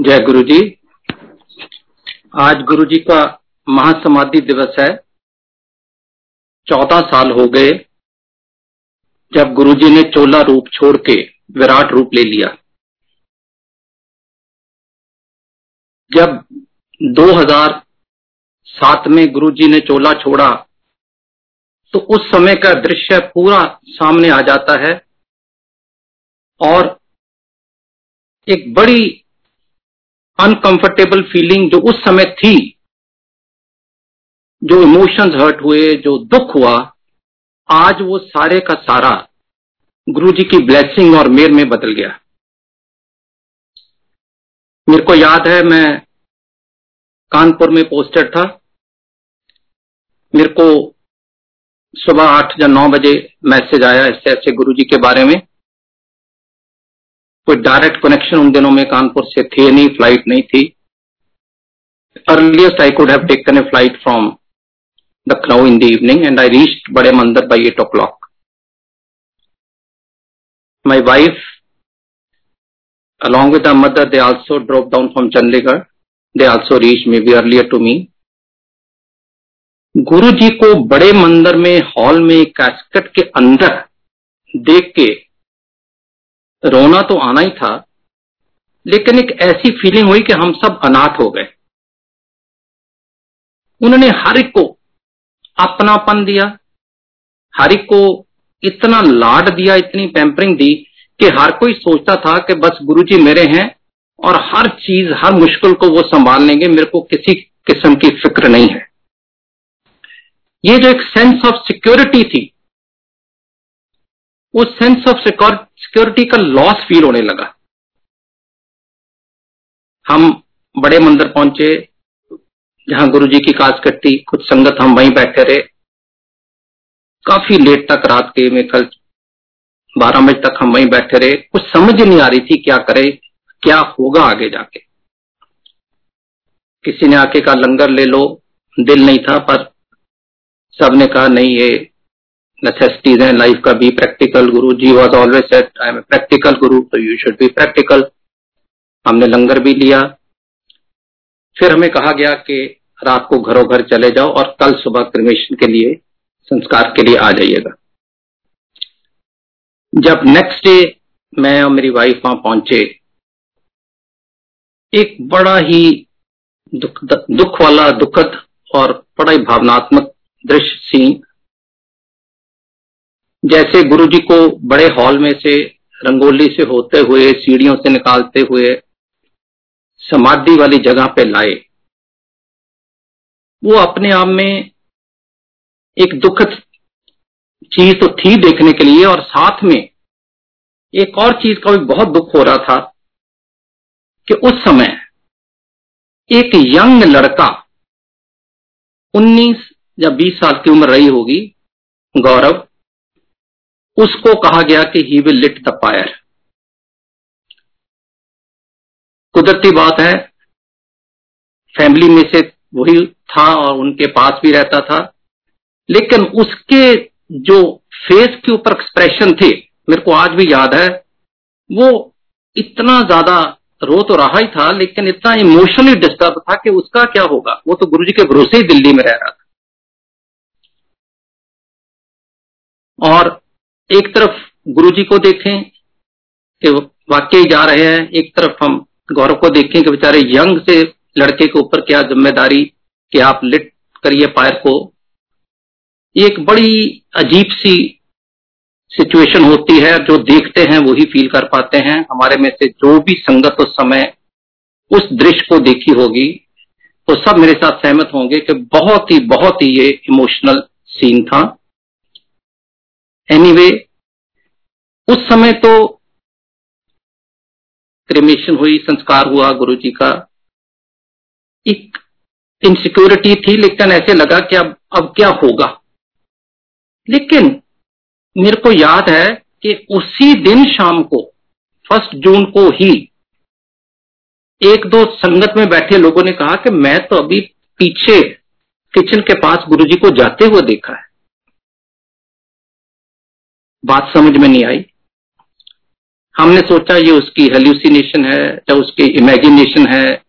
जय गुरु जी आज गुरु जी का महासमाधि दिवस है। चौदह साल हो गए जब गुरु जी ने चोला रूप छोड़ के विराट रूप ले लिया। जब 2007 में गुरु जी ने चोला छोड़ा तो उस समय का दृश्य पूरा सामने आ जाता है और एक बड़ी अनकंफर्टेबल फीलिंग जो उस समय थी, जो इमोशंस हर्ट हुए, जो दुख हुआ, आज वो सारे का सारा गुरु जी की ब्लेसिंग और मेर में बदल गया। मेरे को याद है, मैं कानपुर में पोस्टेड था। मेरे को सुबह आठ या नौ बजे मैसेज आया ऐसे ऐसे गुरु जी के बारे में। कोई डायरेक्ट कनेक्शन उन दिनों में कानपुर से थे नहीं फ़्लाइट नहीं थी। Earliest I could have taken a flight from Lucknow in the evening and I reached Bade Mandir by eight o'clock my wife along with her mother, they also drove down from chandigarh. They also reached maybe earlier to me गुरु जी को बड़े मंदिर में hall में कैस्कट के अंदर देख के रोना तो आना ही था, लेकिन एक ऐसी फीलिंग हुई कि हम सब अनाथ हो गए। उन्होंने हर एक को अपनापन दिया, हर एक को इतना लाड दिया, इतनी पैम्परिंग दी, कि हर कोई सोचता था कि बस गुरुजी मेरे हैं और हर चीज़, हर मुश्किल को वो संभाल लेंगे, मेरे को किसी किस्म की फ़िक्र नहीं है। ये जो एक सेंस ऑफ़ सिक्योरिटी थी वो सेंस ऑफ़ सिक्योरिटी का लॉस फील होने लगा। हम बड़े मंदिर पहुँचे, जहाँ गुरु जी की काज कट्टी कुछ संगत हम वहीं बैठे रहे। काफ़ी लेट तक रात के, में कल बारह बजे तक हम वहीं बैठे रहे। कुछ समझ नहीं आ रही थी क्या करे, क्या होगा आगे जाके। किसी ने आके कहा, लंगर ले लो। दिल नहीं था, पर सबने कहा, नहीं, ये नेसेसिटीज हैं लाइफ का be practical guru ji was always said I am practical guru तो यू शुड बी प्रैक्टिकल हमने लंगर भी लिया। फिर हमें कहा गया कि रात को घरों घर चले जाओ और कल सुबह क्रिमेशन के लिए, संस्कार के लिए आ जाइएगा। जब नेक्स्ट डे मैं और मेरी वाइफ वहाँ पहुँचे, एक बड़ा ही दुख दुख वाला, दुखद और बड़ा ही भावनात्मक दृश्य सीन जैसे गुरु जी को बड़े हॉल में से, रंगोली से होते हुए, सीढ़ियों से निकालते हुए, समाधि वाली जगह पे लाए। वो अपने आप में एक दुखद चीज़ तो थी देखने के लिए, और साथ में एक और चीज़ का भी बहुत दुख हो रहा था कि उस समय एक यंग लड़का 19 या 20 साल की उम्र रही होगी, गौरव उसको कहा गया कि he will lit the fire कुदरती बात है फैमिली में से वही था और उनके पास भी रहता था, लेकिन उसके जो फेस के ऊपर एक्सप्रेशन थे, मेरे को आज भी याद है, वो इतना ज़्यादा रो तो रहा ही था, लेकिन इतना इमोशनली डिस्टर्ब था कि उसका क्या होगा? वो तो गुरु जी के भरोसे ही दिल्ली में रह रहा था। और एक तरफ़ गुरु जी को देखें कि वाकई जा रहे हैं, एक तरफ़ हम गौरव को देखें कि बेचारे यंग से लड़के के ऊपर क्या ज़िम्मेदारी कि आप लिट करिए पायर को। ये एक बड़ी अजीब सी सिचुएशन होती है, जो देखते हैं वही फील कर पाते हैं। हमारे में से जो भी संगत उस समय उस दृश्य को देखी होगी तो सब मेरे साथ सहमत होंगे कि बहुत ही बहुत ही ये इमोशनल सीन था। एनीवे anyway, उस समय तो क्रिमेशन हुई संस्कार हुआ गुरु जी का। एक इनसिक्योरिटी थी लेकिन ऐसे लगा कि अब अब क्या होगा? लेकिन मेरे को याद है कि उसी दिन शाम को फ़र्स्ट जून को ही एक दो संगत में बैठे लोगों ने कहा कि मैं तो अभी पीछे किचन के पास गुरुजी को जाते हुए देखा है। बात समझ में नहीं आई। हमने सोचा ये उसकी हेल्यूसिनेशन है, या उसकी इमेजिनेशन है,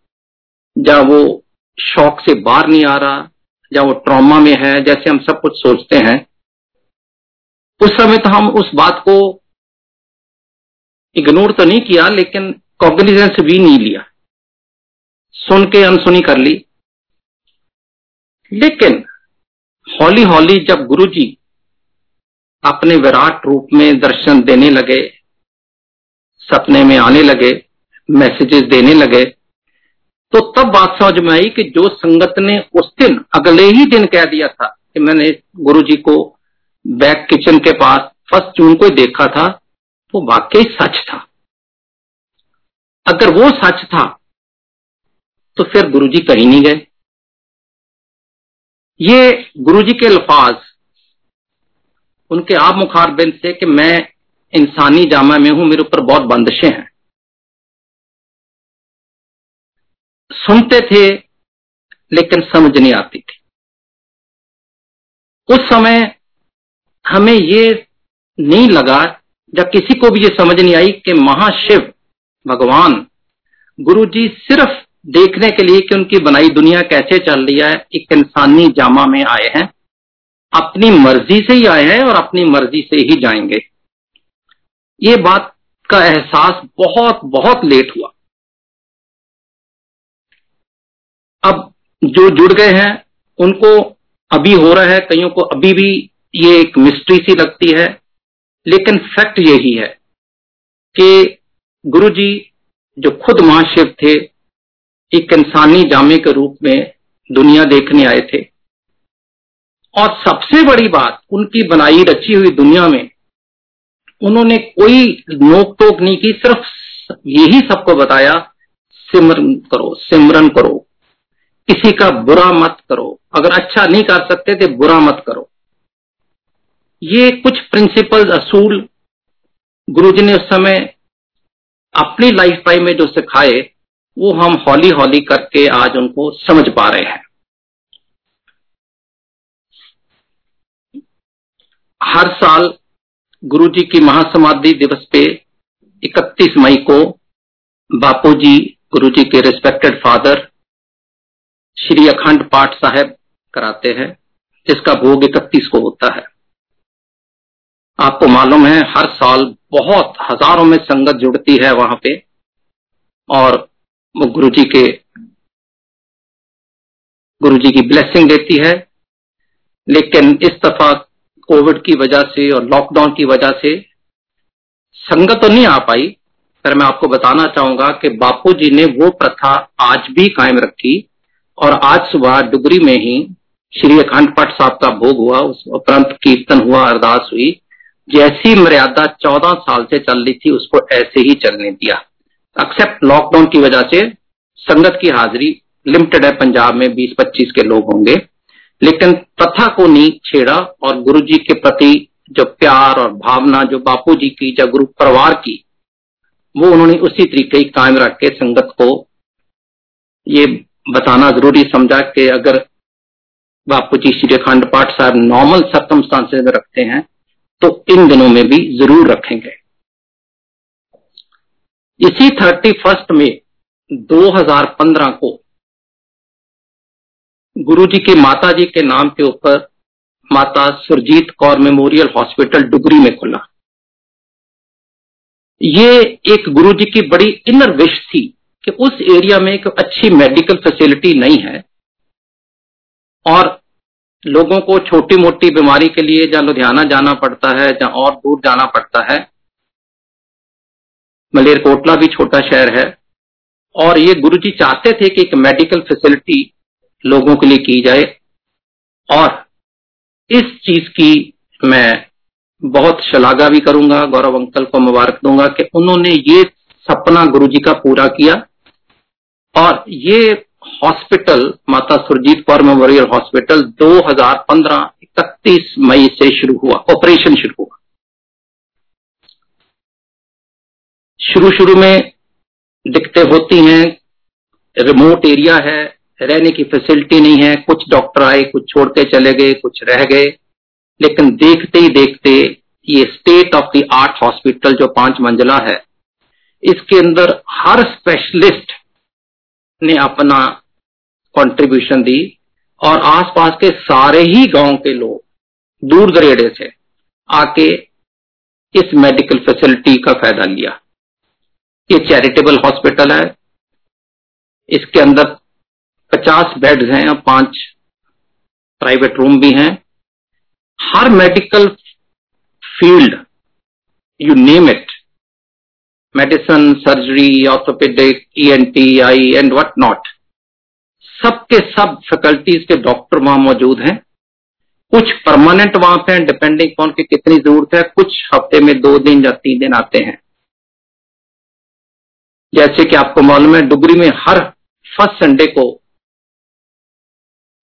या वो शौक से बाहर नहीं आ रहा, या वो ट्रॉमा में है, जैसे हम सब कुछ सोचते हैं। उस समय तो हम उस बात को इग्नोर तो नहीं किया, लेकिन कॉग्निजेंस भी नहीं लिया। सुन के अनसुनी कर ली। लेकिन हौली हौली जब गुरुजी अपने विराट रूप में दर्शन देने लगे, सपने में आने लगे मैसेजेस देने लगे। तो तब बात समझ में आई कि जो संगत ने उस दिन, अगले ही दिन कह दिया था कि मैंने गुरु जी को बैक किचन के पास फ़र्स्ट जून को देखा था, वो वाकई सच था। अगर वो सच था तो फिर गुरुजी कहीं नहीं गए। ये गुरुजी के अल्फाज उनके आप मुखार बिंद से कि मैं इंसानी जामा में हूँ, मेरे ऊपर बहुत बंदिशें हैं। सुनते थे, लेकिन समझ नहीं आती थी। उस समय हमें ये नहीं लगा या किसी को भी ये समझ नहीं आई कि महाशिव भगवान गुरु जी सिर्फ़ देखने के लिए कि उनकी बनाई दुनिया कैसे चल रही है, एक इंसानी जामा में आए हैं। अपनी मर्ज़ी से ही आए हैं और अपनी मर्ज़ी से ही जाएँगे। ये बात का एहसास बहुत बहुत लेट हुआ। अब जो जुड़ गए हैं, उनको अभी हो रहा है, कईयों को अभी भी ये एक मिस्ट्री सी लगती है, लेकिन फैक्ट यही है कि गुरुजी जो खुद महाशिव थे, एक इंसानी जामे के रूप में दुनिया देखने आए थे। और सबसे बड़ी बात, उनकी बनाई रची हुई दुनिया में, उन्होंने कोई नोक टोक नहीं की, सिर्फ़ यही सबको बताया, सिमरन करो सिमरन करो। किसी का बुरा मत करो। अगर अच्छा नहीं कर सकते तो बुरा मत करो। ये कुछ प्रिंसिपल असूल गुरु जी ने उस समय अपनी लाइफ टाइम में जो सिखाए, वो हम हौली हौली करके आज उनको समझ पा रहे हैं। हर साल गुरु जी की महासमाधि दिवस पे 31 मई को बापू जी गुरु जी के रिस्पेक्टेड फादर श्री अखंड पाठ साहेब कराते हैं, जिसका भोग इकतीस को होता है। आपको मालूम है, हर साल बहुत हज़ारों में संगत जुड़ती है वहाँ पे, और वो गुरु जी के गुरु जी की ब्लेसिंग देती है। लेकिन इस दफ़ा कोविड की वजह से और लॉकडाउन की वजह से संगत तो नहीं आ पाई, पर मैं आपको बताना चाहूँगा कि बापू जी ने वो प्रथा आज भी कायम रखी और आज सुबह डुगरी में ही श्री अखंड पाठ साहब का भोग हुआ, उस उपरांत कीर्तन हुआ, अरदास हुई। जैसी मर्यादा चौदह साल से चल रही थी, उसको ऐसे ही चलने दिया। एक्सेप्ट लॉकडाउन की वजह से संगत की हाजिरी लिमिटेड है, पंजाब में 20-25 के लोग होंगे। लेकिन प्रथा को नहीं छेड़ा और गुरु जी के प्रति जो प्यार और भावना जो बापू जी की या गुरु परिवार की, वो उन्होंने उसी तरीके कायम रख के संगत को। ये बताना ज़रूरी समझा कि अगर बापू जी श्री अखंड पाठ साहब नॉर्मल सर्कमस्टांसेस में रखते हैं तो इन दिनों में भी ज़रूर रखेंगे। इसी थर्टी फ़र्स्ट में 2015 को गुरु जी के माता जी के नाम के ऊपर माता सुरजीत कौर मेमोरियल हॉस्पिटल डुगरी में खुला। ये एक गुरु जी की बड़ी इनर विश थी कि उस एरिया में एक अच्छी मेडिकल फैसिलिटी नहीं है और लोगों को छोटी मोटी बीमारी के लिए जहाँ लुधियाना जाना पड़ता है, जहाँ और दूर जाना पड़ता है मलेरकोटला भी छोटा शहर है और ये गुरुजी चाहते थे कि एक मेडिकल फैसिलिटी लोगों के लिए की जाए। और इस चीज़ की मैं बहुत शलाघा भी करूँगा, गौरव अंकल को मुबारक दूँगा कि उन्होंने ये सपना गुरुजी का पूरा किया। और ये हॉस्पिटल, माता सुरजीत कौर मेमोरियल हॉस्पिटल 2015 इकतीस मई से शुरू हुआ, ऑपरेशन शुरू हुआ। शुरू शुरू में दिक्कतें होती हैं, रिमोट एरिया है रहने की फैसिलिटी नहीं है, कुछ डॉक्टर आए, कुछ छोड़ के चले गए, कुछ रह गए। लेकिन देखते ही देखते ये state of the art hospital जो पाँच मंजिला है, इसके अंदर हर स्पेशलिस्ट ने अपना कंट्रीब्यूशन दी और आसपास के सारे ही गाँव के लोग दूर दरेड़े से आके इस मेडिकल फैसिलिटी का फ़ायदा लिया। ये चैरिटेबल हॉस्पिटल है। इसके अंदर 50 बेड हैं और पाँच प्राइवेट रूम भी हैं। हर medical field you name it medicine surgery orthopaedic ENT eye and what not सबके सब फैकल्टीज के डॉक्टर वहाँ मौजूद हैं। कुछ परमानेंट वहाँ पे हैं डिपेंडिंग ऑन की कितनी ज़रूरत है, कुछ हफ़्ते में दो दिन या तीन दिन आते हैं। जैसे कि आपको मालूम है डुगरी में हर फ़र्स्ट संडे को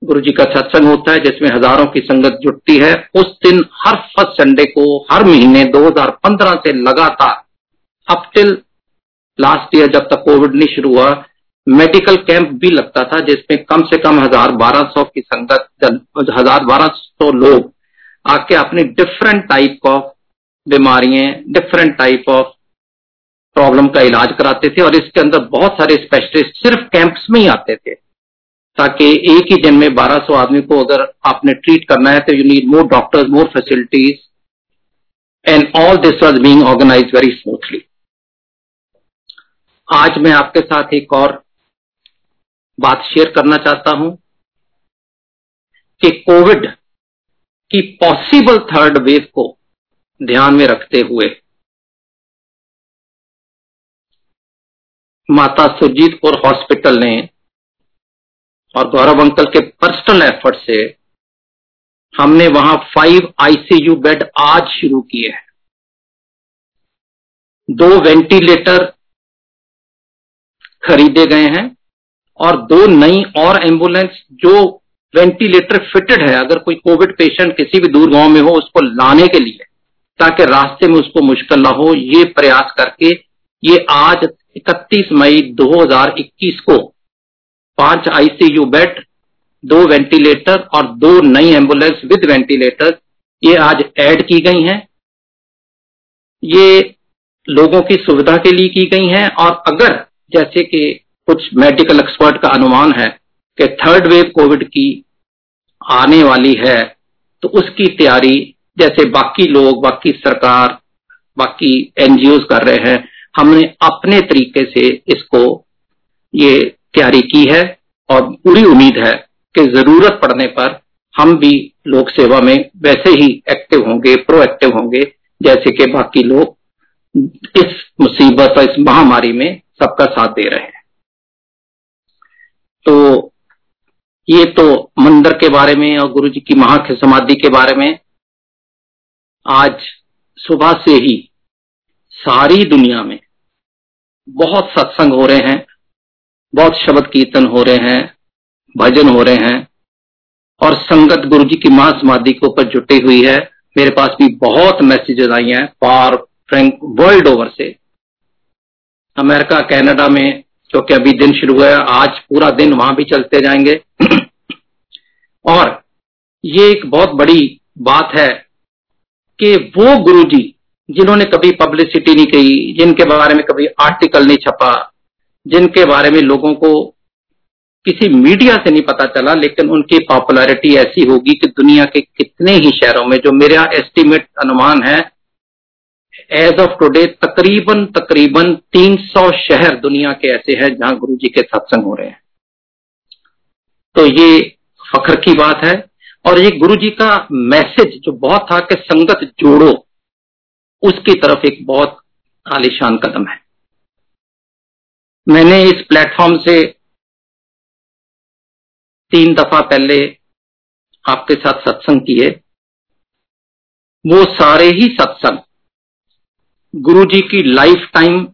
गुरु जी का सत्संग होता है, जिसमें हज़ारों की संगत जुटती है। उस दिन हर फ़र्स्ट संडे को, हर महीने 2015 से लगातार अप टिल लास्ट ईयर जब तक कोविड नहीं शुरू हुआ मेडिकल कैंप भी लगता था, जिसमें कम से कम हज़ार बारह सौ की संगत हज़ार बारह सौ लोग आके अपनी डिफरेंट टाइप ऑफ़ बीमारियाँ डिफरेंट टाइप ऑफ़ प्रॉब्लम का इलाज कराते थे और इसके अंदर बहुत सारे स्पेशलिस्ट सिर्फ़ कैंप्स में ही आते थे। ताकि एक ही दिन में 1200 आदमी को अगर आपने ट्रीट करना है तो you need more doctors more facilities and all this was being organise very smoothly आज मैं आपके साथ एक और बात शेयर करना चाहता हूँ कि कोविड की पॉसिबल थर्ड वेव को ध्यान में रखते हुए माता सुरजीतपुर हॉस्पिटल ने और गौरव अंकल के पर्सनल एफर्ट से हमने वहाँ फाइव आईसीयू बेड आज शुरू किए हैं। दो वेंटिलेटर खरीदे गए हैं और दो नई और एंबुलेंस जो वेंटिलेटर फिटेड है, अगर कोई कोविड पेशेंट किसी भी दूर गाँव में हो, उसको लाने के लिए, ताकि रास्ते में उसको मुश्किल ना हो, ये प्रयास करके ये आज 31 मई 2021 को पाँच आईसीयू बेड, दो वेंटिलेटर और दो नई एंबुलेंस विद वेंटिलेटर, ये आज ऐड की गई हैं। ये लोगों की सुविधा के लिए की गई हैं और अगर जैसे कि कुछ मेडिकल एक्सपर्ट का अनुमान है कि थर्ड वेव कोविड की आने वाली है तो उसकी तैयारी जैसे बाकी लोग, बाकी सरकार, बाकी एनजीओ कर रहे हैं, हमने अपने तरीके से इसको ये तैयारी की है और पूरी उम्मीद है कि ज़रूरत पड़ने पर हम भी लोक सेवा में वैसे ही एक्टिव होंगे प्रोएक्टिव होंगे, जैसे कि बाकी लोग इस मुसीबत और इस महामारी में सबका साथ दे रहे हैं। तो ये तो मंदिर के बारे में और गुरु जी की महा समाधि के बारे में। आज सुबह से ही सारी दुनिया में बहुत सत्संग हो रहे हैं। बहुत शब्द कीर्तन हो रहे हैं, भजन हो रहे हैं, और संगत गुरु जी की महासमाधि के ऊपर जुटी हुई है। मेरे पास भी बहुत मैसेजेस आई हैं फार फ्रेंक वर्ल्ड ओवर से। अमेरिका, कनाडा में, क्योंकि अभी दिन शुरू हुआ है, आज पूरा दिन वहाँ भी चलते जाएँगे। और ये एक बहुत बड़ी बात है कि वो गुरुजी, जिन्होंने कभी पब्लिसिटी नहीं की, जिनके बारे में कभी आर्टिकल नहीं छपा जिनके बारे में लोगों को किसी मीडिया से नहीं पता चला, लेकिन उनकी पॉपुलैरिटी ऐसी होगी कि दुनिया के कितने ही शहरों में, जो मेरा एस्टिमेट अनुमान है एज ऑफ़ टुडे तकरीबन तकरीबन 300 शहर दुनिया के ऐसे हैं जहाँ गुरु जी के सत्संग हो रहे हैं। तो ये फख्र की बात है, और ये गुरु जी का मैसेज जो बहुत था कि संगत जोड़ो, उसकी तरफ़ एक बहुत आलिशान कदम है। मैंने इस प्लेटफॉर्म से तीन दफ़ा पहले आपके साथ सत्संग किए। वो सारे ही सत्संग गुरु जी की लाइफ टाइम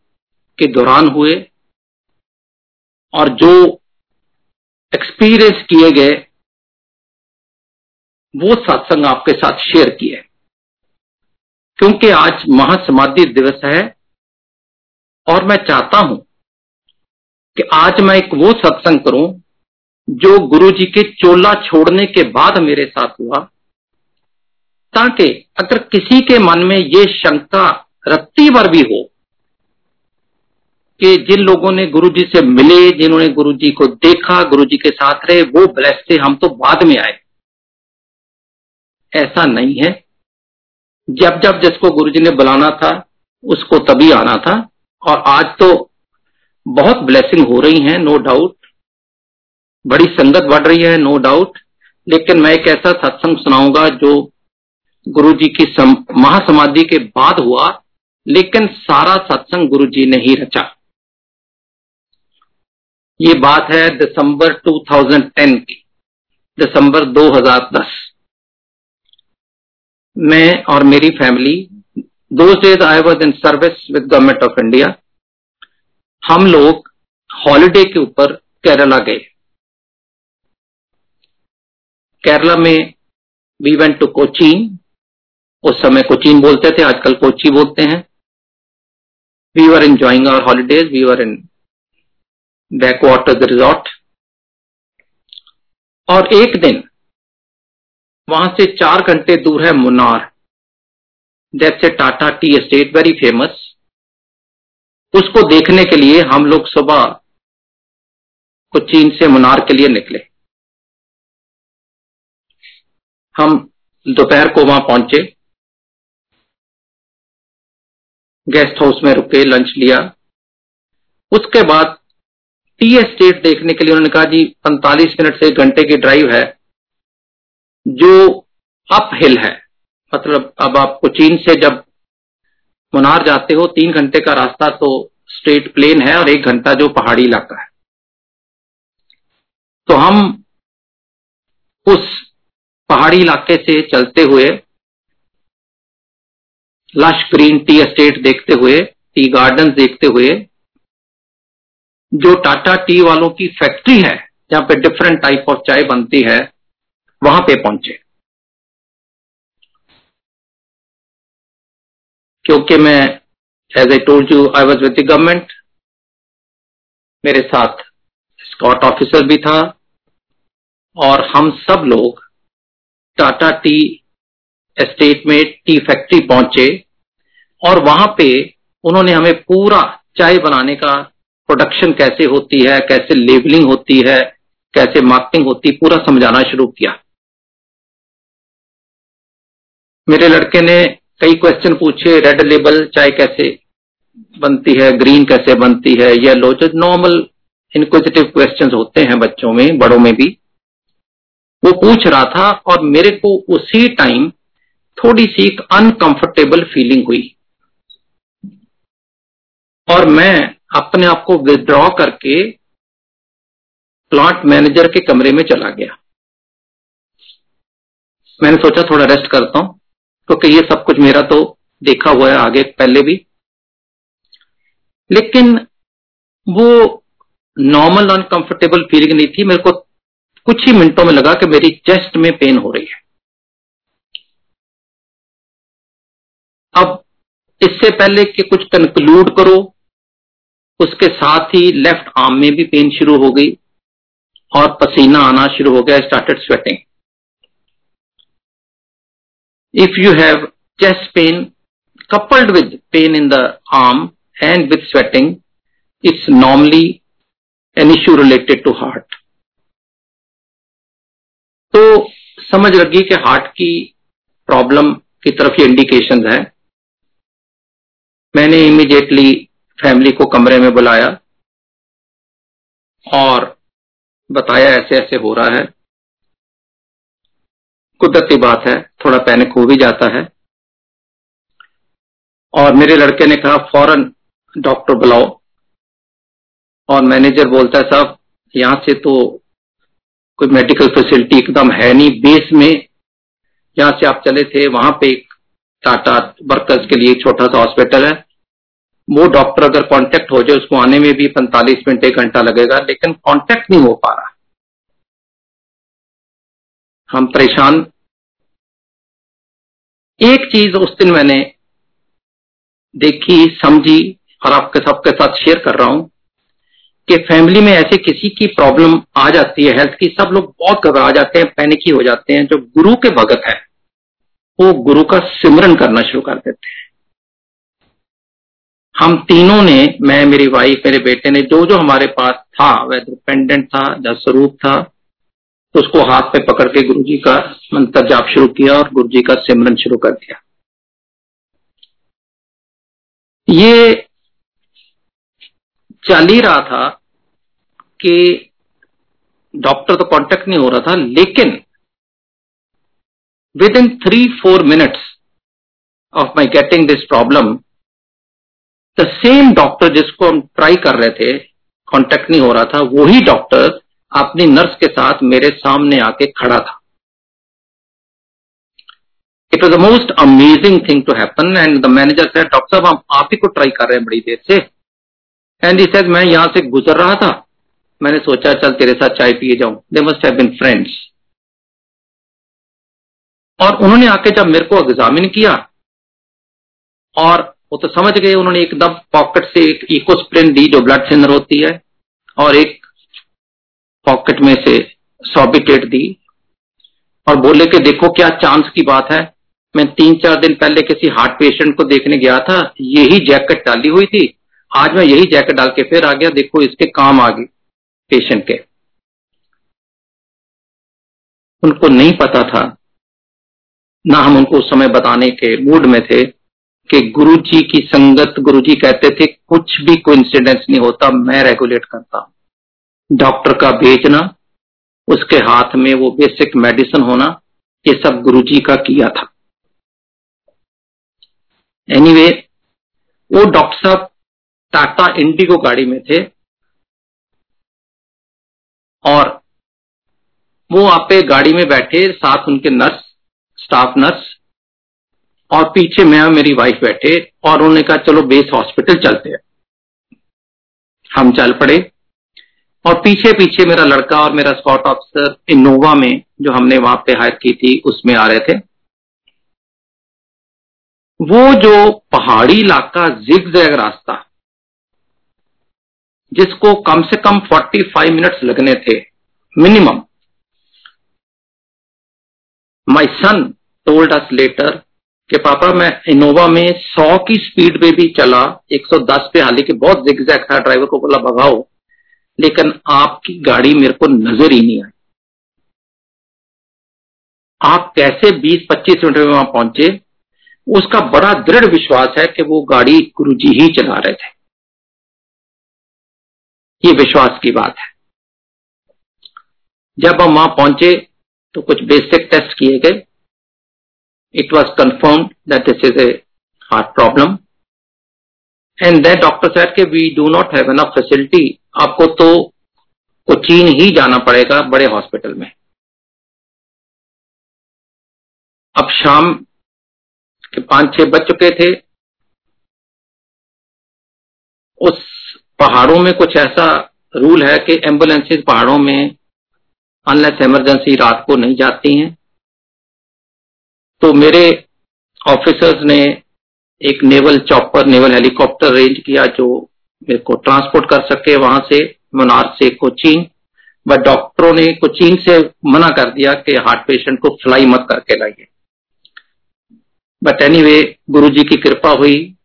के दौरान हुए और जो एक्सपीरियंस किए गए, वो सत्संग आपके साथ शेयर किए। क्योंकि आज महासमाधि दिवस है और मैं चाहता हूँ कि आज मैं एक वो सत्संग करूँ जो गुरु जी के चोला छोड़ने के बाद मेरे साथ हुआ, ताकि अगर किसी के मन में ये शंका रत्ती भर भी हो कि जिन लोगों ने गुरु जी से मिले, जिन्होंने गुरु जी को देखा गुरु जी के साथ रहे, वो ब्लेस थे, हम तो बाद में आए। ऐसा नहीं है। जब जब जिसको गुरु जी ने बुलाना था, उसको तभी आना था, और आज तो बहुत ब्लेसिंग हो रही है नो डाउट बड़ी संगत बढ़ रही है नो डाउट लेकिन मैं एक ऐसा सत्संग सुनाऊँगा जो गुरु जी की महासमाधि के बाद हुआ, लेकिन सारा सत्संग गुरु जी ने ही रचा। ये बात है दिसंबर 2010 की, दिसंबर 2010 मैं और मेरी फैमिली दो days I was in service with government of India हम लोग हॉलिडे के ऊपर केरला गए। केरला में वी वेंट टू कोचीन उस समय कोचीन बोलते थे, आजकल कोची बोलते हैं। We were enjoying our holidays we were in backwater resort और एक दिन, वहाँ से चार घंटे दूर है मुनार जैसे Tata tea estate very famous उसको देखने के लिए हम लोग सुबह कोचीन से मुनार के लिए निकले। हम दोपहर को वहाँ पहुँचे। गेस्ट हाउस में रुके, लंच लिया। उसके बाद टी एस्टेट देखने के लिए उन्होंने कहा, जी 45 मिनट से एक घंटे की ड्राइव है, जो अप हिल है। मतलब अब आप कोचीन से जब मुनार जाते हो, तीन घंटे का रास्ता तो स्ट्रेट प्लेन है और एक घंटा जो पहाड़ी इलाका है। तो हम उस पहाड़ी इलाके से चलते हुए लश ग्रीन टी एस्टेट देखते हुए टी गार्डन देखते हुए, जो टाटा टी वालों की फैक्ट्री है, जहाँ पे डिफरेंट टाइप ऑफ़ चाय बनती है, वहाँ पे पहुँचे। क्योंकि मैं as I told you I was with government मेरे साथ स्कॉट ऑफिसर भी था। और हम सब लोग टाटा टी एस्टेट में टी फैक्ट्री पहुँचे। और वहाँ पे उन्होंने हमें पूरा चाय बनाने का प्रोडक्शन कैसे होती है, कैसे लेबलिंग होती है, कैसे मार्केटिंग होती पूरा समझाना शुरू किया। मेरे लड़के ने कई क्वेश्चन पूछे रेड लेबल चाय कैसे बनती है ग्रीन कैसे बनती है येलो जो नॉर्मल इनक्विजिटिव क्वेश्चंस होते हैं बच्चों में, बड़ों में भी। वो पूछ रहा था और मेरे को उसी टाइम थोड़ी सी एक अनकंफर्टेबल फीलिंग हुई। और मैं अपने आप को विद्रॉ करके प्लांट मैनेजर के कमरे में चला गया। मैंने सोचा थोड़ा रेस्ट करता हूँ। क्योंकि ये सब कुछ मेरा तो देखा हुआ है आगे पहले भी। लेकिन वो नॉर्मल अनकंफर्टेबल फीलिंग नहीं थी। मेरे को कुछ ही मिनटों में लगा कि मेरी चेस्ट में पेन हो रही है। अब इससे पहले कि कुछ कंक्लूड करो, उसके साथ ही लेफ़्ट आर्म में भी पेन शुरू हो गई और पसीना आना शुरू हो गया started sweating if you have chest pain coupled with pain in the arm and with sweating it's normally an issue related to heart तो समझ लगी कि हार्ट की प्रॉब्लम की तरफ़ ये इंडिकेशन है। मैंने इमीडिएटली फैमिली को कमरे में बुलाया और बताया ऐसे ऐसे हो रहा है। कुदरती बात है, थोड़ा पैनिक हो भी जाता है। और मेरे लड़के ने कहा, फ़ौरन डॉक्टर बुलाओ। और मैनेजर बोलता है, साहब, यहाँ से तो कोई मेडिकल फैसिलिटी एकदम है नहीं। बेस में जहाँ से आप चले थे, वहाँ पे एक टाटा वर्कर्स के लिए छोटा सा हॉस्पिटल है। वो डॉक्टर अगर कांटेक्ट हो जाए, उसको आने में भी 45 मिनट, एक घंटा लगेगा, लेकिन कांटेक्ट नहीं हो पा रहा। हम परेशान। एक चीज़ उस दिन मैंने देखी, समझी और आपके सबके साथ शेयर कर रहा हूँ कि फैमिली में ऐसे किसी की प्रॉब्लम आ जाती है हेल्थ की, सब लोग बहुत घबरा जाते हैं पैनिक ही जाते हैं। जो गुरु के भगत है, वो गुरु का सिमरन करना शुरू कर देते हैं। हम तीनों ने, मैं, मेरी वाइफ मेरे बेटे ने जो जो हमारे पास था वह डिपेंडेंट था जब स्वरूप था तो उसको हाथ पे पकड़ के गुरु जी का मंत्र जाप शुरू किया और गुरु जी का सिमरन शुरू कर दिया। ये चल ही रहा था कि डॉक्टर तो कांटेक्ट नहीं हो रहा था, लेकिन within three four minutes of my getting this problem the same doctor जिसको हम ट्राई कर रहे थे कांटेक्ट नहीं हो रहा था, वही डॉक्टर अपनी नर्स के साथ मेरे सामने आके खड़ा था। It was the most amazing thing to happen and the manager से डॉक्टर साहब, हम आप ही को ट्राई कर रहे हैं बड़ी देर से। एंड ही सेड मैं यहाँ से गुजर रहा था। मैंने सोचा, चल तेरे साथ चाय पिए जाऊँ। They must have been friends और उन्होंने आके जब मेरे को एग्जामिन किया, और वो तो समझ गए, उन्होंने एकदम पॉकेट से एक इकोस्प्रिन दी जो ब्लड थिनर होती है, और एक पॉकेट में से सॉबिटेट दी। और बोले कि देखो क्या चांस की बात है। मैं तीन चार दिन पहले किसी हार्ट पेशेंट को देखने गया था। यही जैकेट डाली हुई थी। आज मैं यही जैकेट डाल के फिर आ गया। देखो इसके काम आ गई पेशेंट के। उनको नहीं पता था। ना हम उनको उस समय बताने के मूड में थे कि गुरु जी की संगत गुरु जी कहते थे, कुछ भी कोई नहीं होता, मैं रेगुलेट करता हूँ। डॉक्टर का भेजना उसके हाथ में वो बेसिक मेडिसिन होना ये सब गुरु जी का किया था। एनीवे anyway, वो डॉक्टर साहब टाटा इंडिगो गाड़ी में थे और वो आप गाड़ी में बैठे साथ उनके नर्स स्टाफ नर्स और पीछे मैं और मेरी वाइफ बैठे और उन्होंने कहा चलो बेस हॉस्पिटल चलते हैं। हम चल पड़े और पीछे पीछे मेरा लड़का और मेरा स्कॉट ऑफिसर इनोवा में, जो हमने वहाँ पे हायर की थी, उसमें आ रहे थे। वो जो पहाड़ी इलाका जिग जैग रास्ता, जिसको कम से कम 45 मिनट्स लगने थे minimum my son told us later कि, पापा, मैं इनोवा में 100 की स्पीड पे भी चला 110 पे हालाँकि बहुत जिग जैग था ड्राइवर को बोला, भगाओ। लेकिन आपकी गाड़ी मेरे को नज़र ही नहीं आई। आप कैसे 20-25 मिनट में वहाँ पहुँचे, उसका बड़ा दृढ़ विश्वास है कि वो गाड़ी गुरुजी ही चला रहे थे। ये विश्वास की बात है। जब हम वहाँ पहुँचे तो कुछ बेसिक टेस्ट किए गए। It was confirm that this is a heart problem and then doctor said के we do not have enough facility आपको तो कोचीन ही जाना पड़ेगा बड़े हॉस्पिटल में। अब शाम के पाँच छह बज चुके थे। उस पहाड़ों में कुछ ऐसा रूल है कि एम्बुलेंसेज पहाड़ों में अनलेस इमरजेंसी रात को नहीं जाती हैं। तो मेरे ऑफिसर्स ने एक naval chopper, naval helicopter arrange किया जो मेरे को ट्रांसपोर्ट कर सके वहाँ से मनार से कोचीन। बट डॉक्टरों ने कोचीन से मना कर दिया कि हार्ट पेशेंट को फ्लाई मत करके लाइए। But anyway Guru ji की कृपा हुई।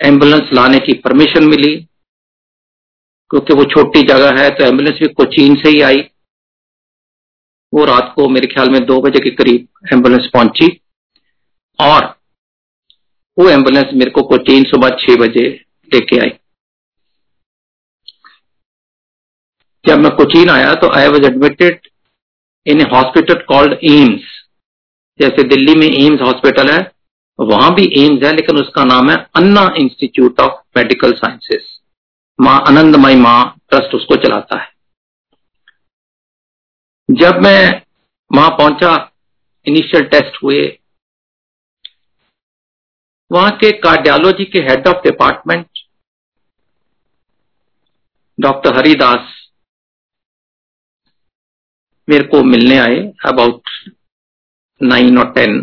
एंबुलेंस लाने की परमिशन मिली। क्योंकि वो छोटी जगह है तो एंबुलेंस भी कोचीन से ही आई। वो रात को मेरे ख्याल में दो बजे के करीब एंबुलेंस पहुँची। और वो एंबुलेंस मेरे को कोचीन सुबह छह बजे लेके आई। जब मैं कोचीन आया तो I was admitted in hospital called AIIMS जैसे दिल्ली में एम्स हॉस्पिटल है, वहाँ भी एम्स है, लेकिन उसका नाम है अन्ना इंस्टीट्यूट ऑफ़ मेडिकल साइंसेस माँ आनंदमय माँ ट्रस्ट उसको चलाता है। जब मैं वहाँ पहुँचा इनिशियल टेस्ट हुए वहाँ के कार्डियोलॉजी के head of department doctor Haridas मेरे को मिलने आए अबाउट नाइन और ten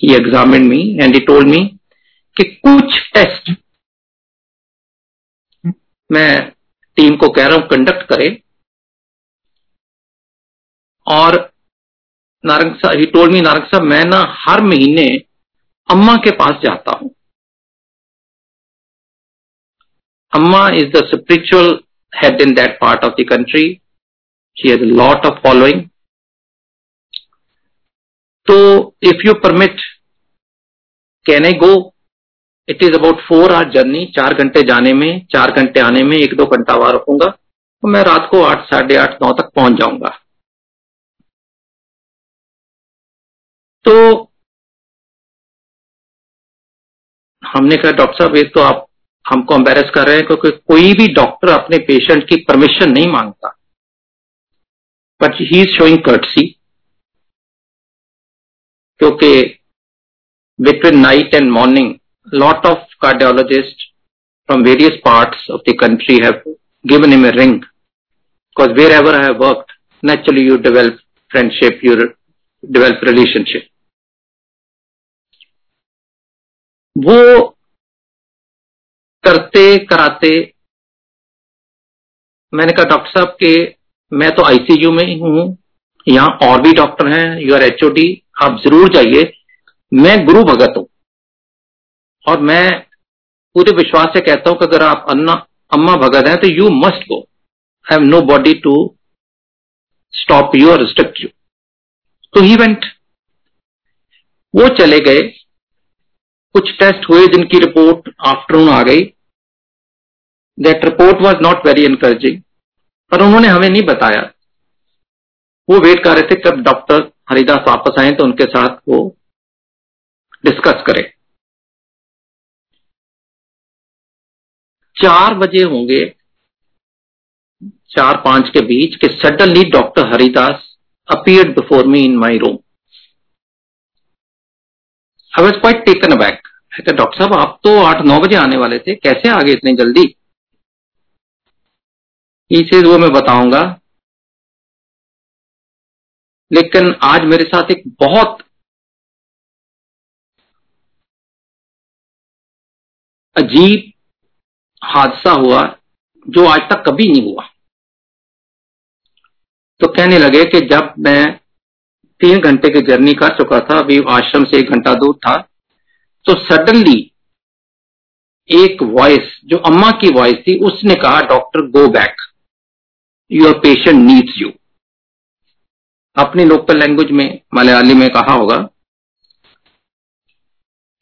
he examined me and he told me कि कुछ टेस्ट मैं टीम को कह रहा हूँ कंडक्ट करे। और नारंग साहब ही टोल्ड मी नारंग साहब, मैं ना हर महीने अम्मा के पास जाता हूँ। Amma is the spiritual head in that part of the country he has lot of following तो if you permit can I go it is about four hour journey चार घंटे जाने में, चार घंटे आने में, एक दो घंटा वहाँ रखूँगा तो मैं रात को आठ, साढ़े आठ, नौ तक पहुँच जाऊँगा। तो हमने कहा, डॉक्टर साहब, ये तो आप, हमको एम्बेरस कर रहे हैं क्योंकि कोई भी डॉक्टर अपने पेशेंट की परमिशन नहीं माँगता. But he is showing courtesy क्योंकि between night and morning lot of cardiologist from various parts of the country have given him a ring because wherever have worked naturally you develop friendship you develop वो करते कराते, मैंने कहा, doctor साहब, के मैं तो आईसीयू में ही हूँ, यहाँ और भी डॉक्टर हैं, यू आर एचओडी आप ज़रूर जाइए। मैं गुरु भगत हूँ। और मैं पूरे विश्वास से कहता हूँ कि अगर आप अन्ना, अम्मा भगत हैं तो you must go I have nobody to stop you और रिस्ट्रिक्ट यू तो ही वेंट वो चले गए। कुछ टेस्ट हुए जिनकी रिपोर्ट आफ्टरनून आ गई। That report was not very encouraging पर उन्होंने हमें नहीं बताया। वो वेट कर रहे थे कब डॉक्टर हरिदास वापस आए तो उनके साथ वो डिस्कस करें। चार बजे होंगे, चार पाँच के बीच, के suddenly doctor Haridas appeared before me in my room I was quite taken aback doctor साहब, आप तो आठ, नौ बजे आने वाले थे। कैसे आ गए इतनी जल्दी? चीज़ वो मैं बताऊँगा। लेकिन आज मेरे साथ एक बहुत अजीब हादसा हुआ, जो आज तक कभी नहीं हुआ। तो कहने लगे कि जब मैं तीन घंटे की जर्नी कर चुका था। अभी आश्रम से एक घंटा दूर था। तो सडनली एक वॉइस जो अम्मा की वॉइस थी, उसने कहा doctor go back your patient needs you अपनी लोकल लैंग्वेज में, मलयाली में कहा होगा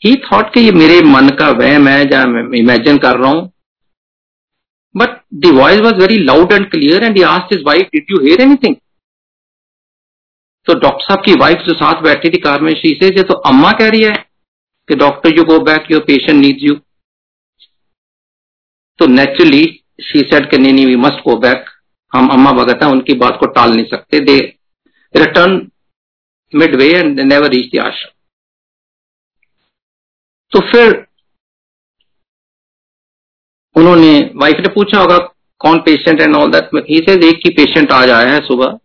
ही थॉट कि ये मेरे मन का वहम है, या इमेजिन कर रहा हूँ. But the voice was very loud and clear and asked his wife did you hear anything तो डॉक्टर साहब की वाइफ जो साथ बैठी थी कार में शीशे से तो अम्मा कह रही है कि doctor you go back your patient needs you तो नेचुरली शी सेड के, नहीं नहीं वी मस्ट गो बैक हम अम्मा भगत है, उनकी बात को टाल नहीं सकते। They return midway and never reach the ashram तो फिर उन्होंने वाइफ ने पूछा होगा, कौन patient and all that he say एक ही पेशेंट आज आया है सुबह.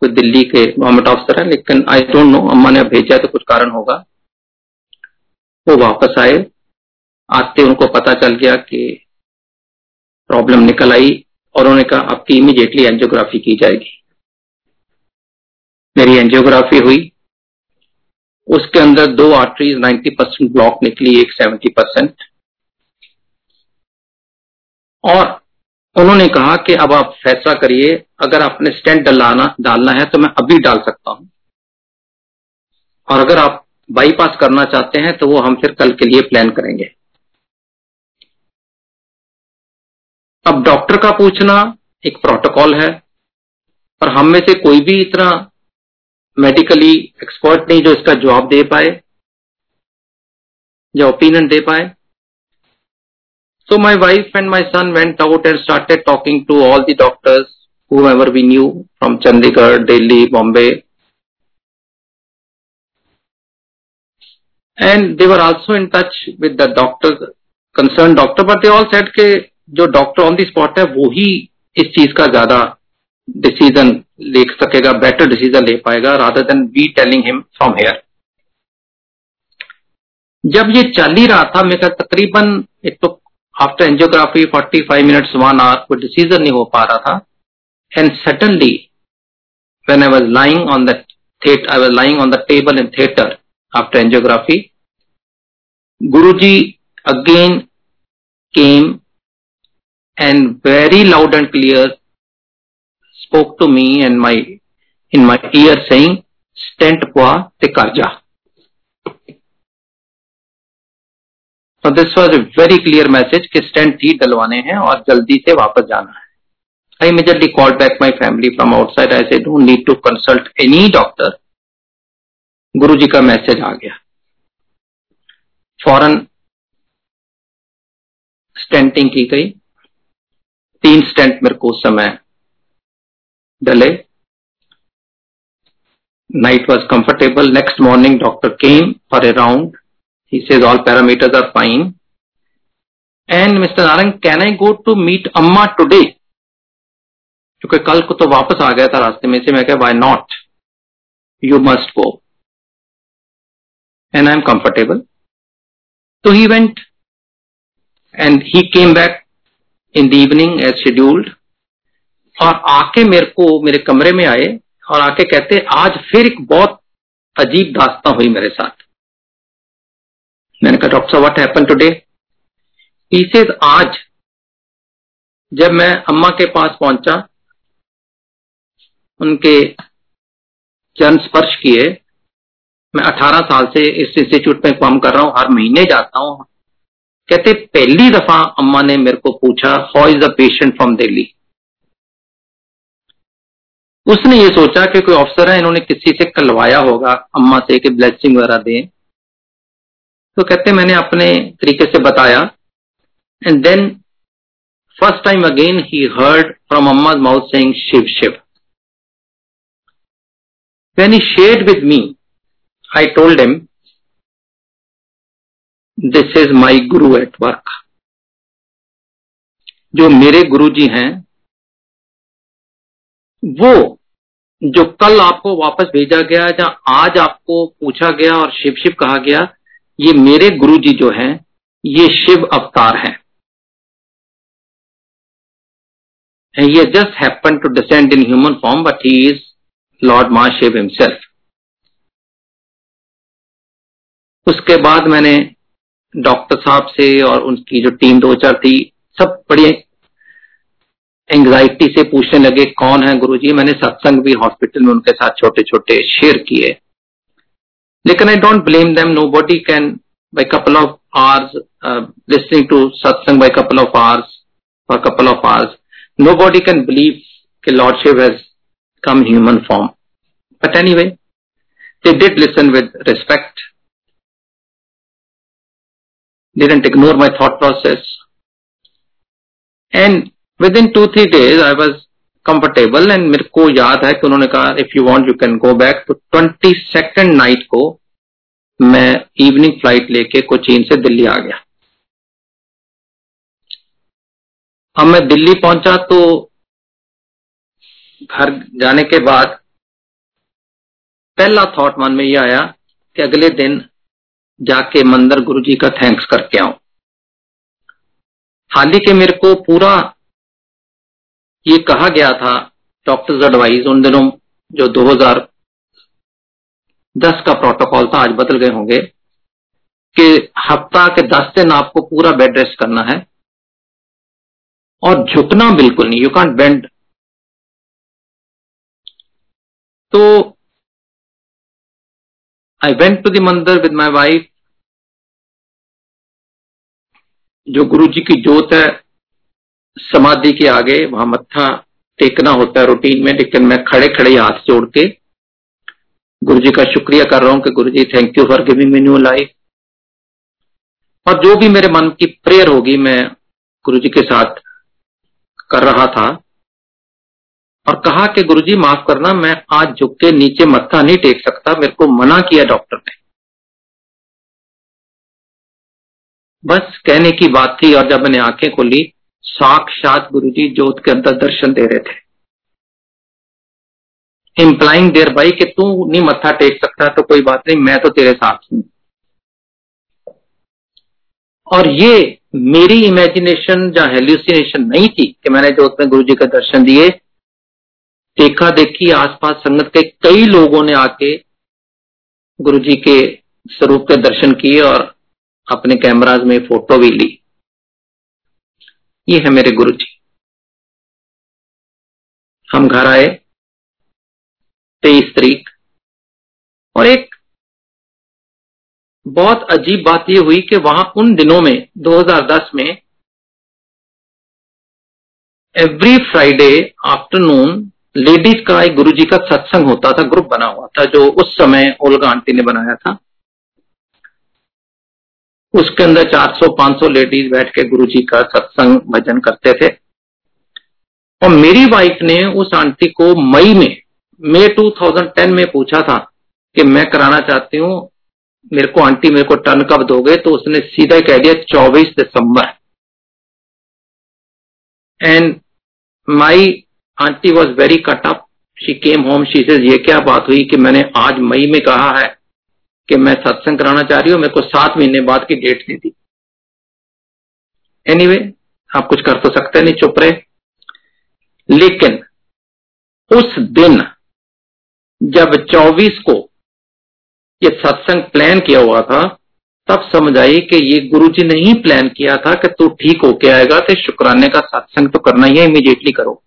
कोई दिल्ली के गवर्नमेंट ऑफिसर है, लेकिन आई डोंट नो अम्मा ने भेजा तो कुछ कारण होगा। वो वापस आए। आते उनको पता चल गया कि प्रॉब्लम निकल आई और उन्होंने कहा, आपकी इमीडिएटली एंजियोग्राफी की जाएगी। मेरी एंजियोग्राफी हुई। उसके अंदर दो आर्टरीज 90 परसेंट ब्लॉक निकली, एक 70 परसेंट और उन्होंने कहा कि अब आप फैसला करिए, अगर आपने स्टेंट डलाना, डालना है तो मैं अभी डाल सकता हूँ। और अगर आप बाईपास करना चाहते हैं तो वो हम फिर कल के लिए प्लान करेंगे। अब डॉक्टर का पूछना एक प्रोटोकॉल है, और हम में से कोई भी इतना मेडिकली एक्सपर्ट नहीं जो इसका जवाब दे पाए, या ओपिनियन दे पाए। So my wife and my son went out and started talking to all the doctors, whoever we knew from Chandigarh, Delhi, Bombay. And they were also in touch with the doctor, concerned doctor, but they all said कि जो doctor on the spot है वो ही इस चीज़ का ज़्यादा decision ले सकेगा बेटर डिसीज़न ले पाएगा rather than we telling him from here जब ये चल ही रहा था मेरा तकरीबन एक तो after angiography 45 minutes one hour कोई डिसीज़न नहीं हो पा रहा था। And suddenly when I was lying on the I was lying on the table in theatre after angiography Guruji again came and very loud and clear spoke to me and my in my ear saying stent पुआ ते कर जा तो this was a very clear message कि stent टी डलवाने हैं और जल्दी से वापस जाना है। आई मे जल्दी call back my family from outside I say don't need to consult any doctor guru ji का मैसेज आ गया। फॉरन स्टेंटिंग की गई। तीन स्टेंट मेरे को उस समय डले। Night was comfortable next morning doctor came for around he says all parameters are fine and mister Narayan can I go to meet Amma today क्योंकि कल को तो वापस आ गया था रास्ते में से मैं क्या why not you must go and I am comfortable तो he went and he came back in the evening as scheduled और आके मेरे को, मेरे कमरे में आए और आके कहते, आज फिर एक बहुत अजीब दास्ता हुई मेरे साथ। मैंने कहा, डॉक्टर व्हाट हैपन टुडे इसे आज जब मैं अम्मा के पास पहुँचा, उनके चरण स्पर्श किए, मैं 18 साल से इस इंस्टीट्यूट में काम कर रहा हूँ, हर महीने जाता हूँ। कहते, पहली दफ़ा अम्मा ने मेरे को पूछा how is the patient from Delhi उसने ये सोचा कि कोई ऑफिसर है, इन्होंने किसी से कलवाया होगा, अम्मा से कि ब्लेसिंग वगैरह दें। तो कहते मैंने अपने तरीके से बताया and then first time again he heard from Amma mouth saying Shiva Shiva When he shared with me, I told him, this is my guru at work. जो मेरे गुरु जी हैं वो जो कल आपको वापस भेजा गया या आज आपको पूछा गया और शिव शिव कहा गया ये मेरे गुरु जी जो हैं, ये शिव अवतार हैं। ये just happen to descend in human form but he is lord Mahashiv himself उसके बाद मैंने डॉक्टर साहब से और उनकी जो टीम दो चार थी, सब बड़ी एंग्जाइटी से पूछने लगे, कौन है गुरुजी? मैंने सत्संग भी हॉस्पिटल में उनके साथ छोटे छोटे शेयर किए। Like, and I don't blame them. Nobody can, by couple of hours, uh, listening to satsang by couple of hours or couple of hours, nobody can believe that Lordship has come in human form. But anyway, they did listen with respect. Didn't ignore my thought process. And within two, three days, I was comfortable and मेरे को याद है कि उन्होंने कहा if you want you can go back तो twenty second night को मैं इवनिंग फ़्लाइट लेके कोचीन से दिल्ली आ गया। अब मैं दिल्ली पहुँचा तो घर जाने के बाद पहला थॉट मन में यह आया कि अगले दिन जाके मंदिर गुरु जी का थैंक्स करके आऊँ। हालाँकि मेरे को पूरा ये कहा गया था डॉक्टर्स एडवाइस उन दिनों जो 2010 का प्रोटोकॉल था, आज बदल गए होंगे, कि हफ़्ता के 10 दिन आपको पूरा बेड रेस्ट करना है और झुकना बिल्कुल नहीं यू कांट बेंड तो I went to mandir with my wife जो गुरु जी की जोत है समाधि के आगे वहाँ मत्था टेकना होता है रूटीन में, लेकिन मैं खड़े खड़े हाथ जोड़ के गुरु जी का शुक्रिया कर रहा हूँ कि guru ji thank you for giving me new life और जो भी मेरे मन की प्रेयर होगी मैं गुरु जी के साथ कर रहा था। और कहा कि गुरु जी माफ़ करना, मैं आज झुक के नीचे मत्था नहीं टेक सकता, मेरे को मना किया डॉक्टर ने। बस कहने की बात थी और जब मैंने आँखें खोली साक्षात गुरु जी जोत के अंदर दर्शन दे रहे थे। इम्प्लाइंग देर बाई कि तू नहीं मत्था टेक सकता तो कोई बात नहीं, मैं तो तेरे साथ हूँ। और ये मेरी इमेजिनेशन या हेल्यूसिनेशन नहीं थी कि मैंने जोत में गुरु जी का दर्शन दिए। देखा देखी आसपास संगत के कई लोगों ने आके गुरु जी के स्वरूप के दर्शन किए और अपने कैमराज में फ़ोटो भी ली। ये है मेरे गुरु जी हम घर आए, तेईस तारीख, और एक बहुत अजीब बात यह हुई कि वहाँ उन दिनों में 2010 में एवरी फ्राइडे आफ्टरनून लेडीज़ का एक गुरुजी का सत्संग होता था ग्रुप बना हुआ था, जो उस समय ओल्गा आंटी ने बनाया था। उसके अंदर 400-500 लेडीज़ बैठ के गुरु जी का सत्संग भजन करते थे। और मेरी वाइफ ने उस आंटी को मई में मई 2010 में पूछा था कि मैं कराना चाहती हूँ, मेरे को आंटी मेरे को टर्न कब दोगे? तो उसने सीधा कह दिया 24 दिसंबर। And my aunty was very cut up she came home she say ये क्या बात हुई कि मैंने आज मई में कहा है? कि मैं सत्संग कराना चाह रही हूँ मेरे को सात महीने बाद की डेट दे दी। एनीवे anyway, आप कुछ कर तो सकते नहीं चुप रहे। लेकिन उस दिन जब 24 को ये सत्संग प्लान किया हुआ था तब समझ आई कि ये गुरुजी ने ही प्लान किया था कि तू ठीक होके आएगा तो शुक्राने का सत्संग तो करना ही है इमीडिएटली करो।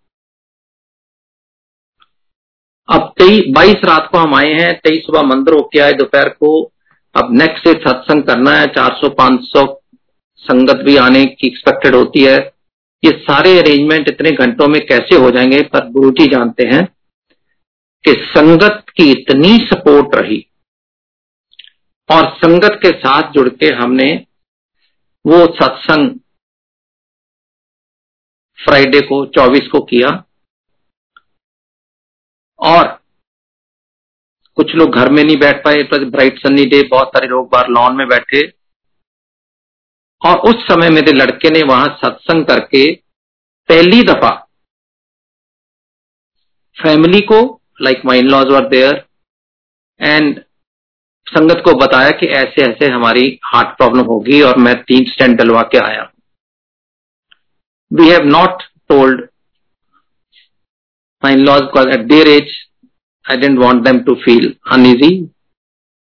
अब तेईस, बाईस रात को हम आए हैं, तेईस सुबह मंदिर होके आए, दोपहर को। अब नेक्स्ट से सत्संग करना है, चार सौ, पाँच सौ संगत भी आने की एक्सपेक्टेड होती है। ये सारे अरेंजमेंट इतने घंटों में कैसे हो जाएँगे, पर गुरु जी जानते हैं कि संगत की इतनी सपोर्ट रही। और संगत के साथ जुड़ के हमने वो सत्संग फ्राइडे को 24 को किया। और कुछ लोग घर में नहीं बैठ पाए ब्राइट सन्नी डे बहुत सारे लोग बाहर लॉन में बैठे। और उस समय मेरे लड़के ने वहाँ सत्संग करके पहली दफ़ा फैमिली को like my in laws were there and sangat को बताया कि ऐसे ऐसे हमारी हार्ट प्रॉब्लम होगी और मैं तीन स्टैंड डलवा के आया। We have not told my in laws at their age I didn't want them to feel uneasy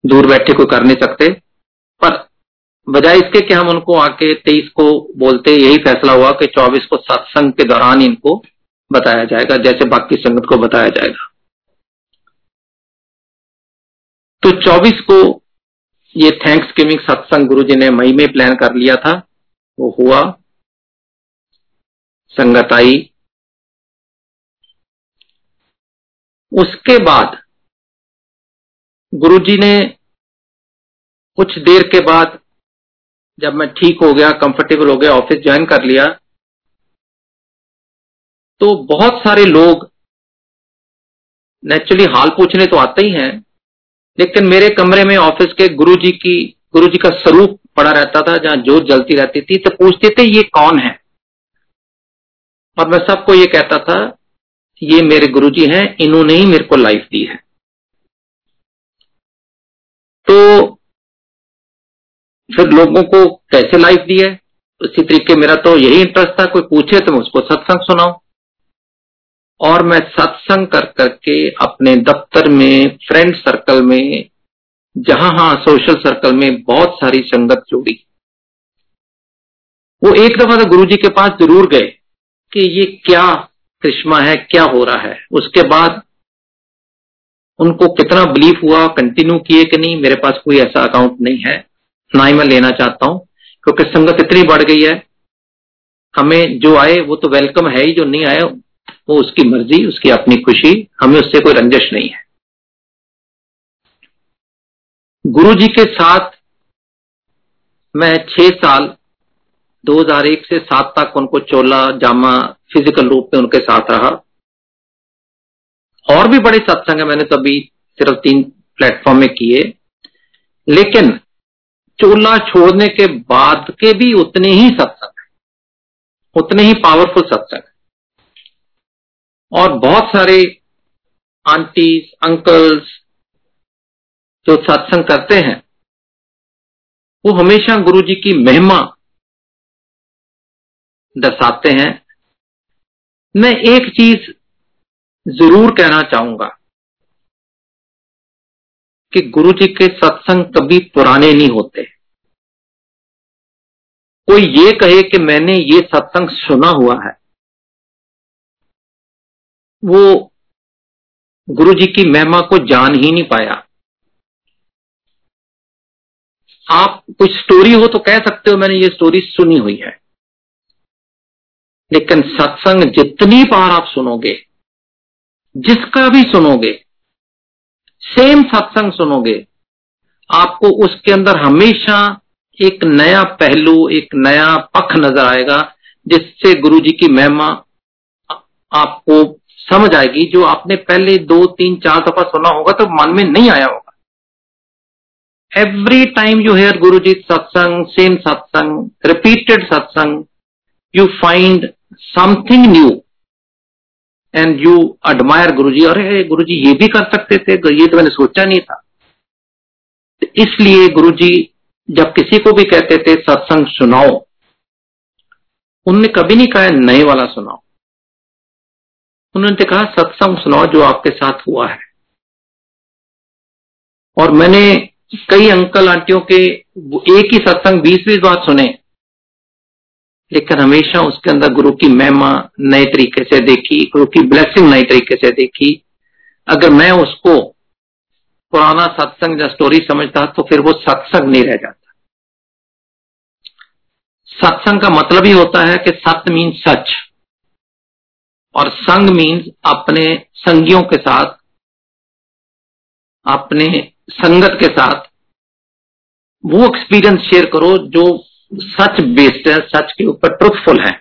दूर बैठे को कर नहीं सकते। पर बजाय इसके कि हम उनको आके तेईस को बोलते, यही फैसला हुआ कि चौबीस को सत्संग के दौरान इनको बताया जाएगा, जैसे बाकी संगत को बताया जाएगा। तो 24 को ये थैंक्स गिविंग सत्संग गुरु जी ने मई में प्लान कर लिया था। वो हुआ संगत आई। उसके बाद गुरुजी ने कुछ देर के बाद जब मैं ठीक हो गया कंफर्टेबल हो गया ऑफ़िस ज्वाइन कर लिया तो बहुत सारे लोग नेचुरली हाल पूछने तो आते ही हैं, लेकिन मेरे कमरे में ऑफ़िस के गुरुजी की, गुरुजी का स्वरूप पड़ा रहता था, जहाँ जोत जलती रहती थी तो पूछते थे, ये कौन है? और मैं सबको ये कहता था ये मेरे गुरुजी हैं, इन्होंने ही मेरे को लाइफ दी है। तो फिर लोगों को कैसे लाइफ दी है? उसी तरीके मेरा तो यही इंटरेस्ट था, कोई पूछे तो मैं उसको सत्संग सुनाऊं। और मैं सत्संग कर करके अपने दफ्तर में फ्रेंड सर्कल में, जहाँ हाँ सोशल सर्कल में बहुत सारी संगत जोड़ी। वो एक दफ़ा तो गुरु जी के पास ज़रूर गए कि ये क्या कृष्मा है, क्या हो रहा है? उसके बाद उनको कितना बिलीफ हुआ कंटिन्यू किए कि नहीं, मेरे पास कोई ऐसा अकाउंट नहीं है, ना ही मैं लेना चाहता हूँ, क्योंकि संगत इतनी बढ़ गई है। हमें जो आए, वो तो वेलकम है ही, जो नहीं आए, वो उसकी मर्ज़ी, उसकी अपनी खुशी, हमें उससे कोई रंजश नहीं है। गुरु जी के साथ मैं छह साल 2001 से सात तक उनको चोला जामा फ़िज़िकल रूप में उनके साथ रहा। और भी बड़े सत्संग है, मैंने तो अभी सिर्फ़ तीन प्लेटफॉर्म में किए। लेकिन चोला छोड़ने के बाद के भी उतने ही सत्संग उतने ही पावरफुल सत्संग और बहुत सारे आंटीज अंकल्स जो सत्संग करते हैं, वो हमेशा गुरु जी की महिमा दर्शाते हैं। मैं एक चीज़ ज़रूर कहना चाहूँगा कि गुरु जी के सत्संग कभी पुराने नहीं होते। कोई ये कहे कि मैंने ये सत्संग सुना हुआ है, वो गुरु जी की महिमा को जान ही नहीं पाया। आप कुछ स्टोरी हो तो कह सकते हो, मैंने ये स्टोरी सुनी हुई है। लेकिन सत्संग जितनी बार आप सुनोगे, जिसका भी सुनोगे सेम सत्संग सुनोगे, आपको उसके अंदर हमेशा एक नया पहलू, एक नया पख नज़र आएगा, जिससे गुरु जी की महिमा आपको समझ आएगी। जो आपने पहले दो, तीन, चार दफ़ा सुना होगा तो मन में नहीं आया होगा। Every time time you Guru ji satsang same satsang repeated सत्संग, you find something new. And you admire Guruji. अरे गुरु जी ये भी कर सकते थे ये तो मैंने सोचा नहीं था। इसलिए गुरु जी जब किसी को भी कहते थे, सत्संग सुनाओ। उनने कभी नहीं कहा, नए वाला सुनाओ। उन्होंने कहा, सत्संग सुनाओ जो आपके साथ हुआ है। और मैंने कई अंकल आंटियों के एक ही सत्संग बीस बीस बार सुने। लेकिन हमेशा उसके अंदर गुरु की महिमा नए तरीके से देखी, गुरु की ब्लेसिंग नए तरीके से देखी। अगर मैं उसको पुराना सत्संग या स्टोरी समझता तो फिर वो सत्संग नहीं रह जाता। सत्संग का मतलब ही होता है कि सत्य मीन सच। और संग मीन्स अपने संगियों के साथ, अपने संगत के साथ। वो एक्सपीरियंस शेयर करो जो सच बेस्ड है, सच के ऊपर ट्रुथफुल है।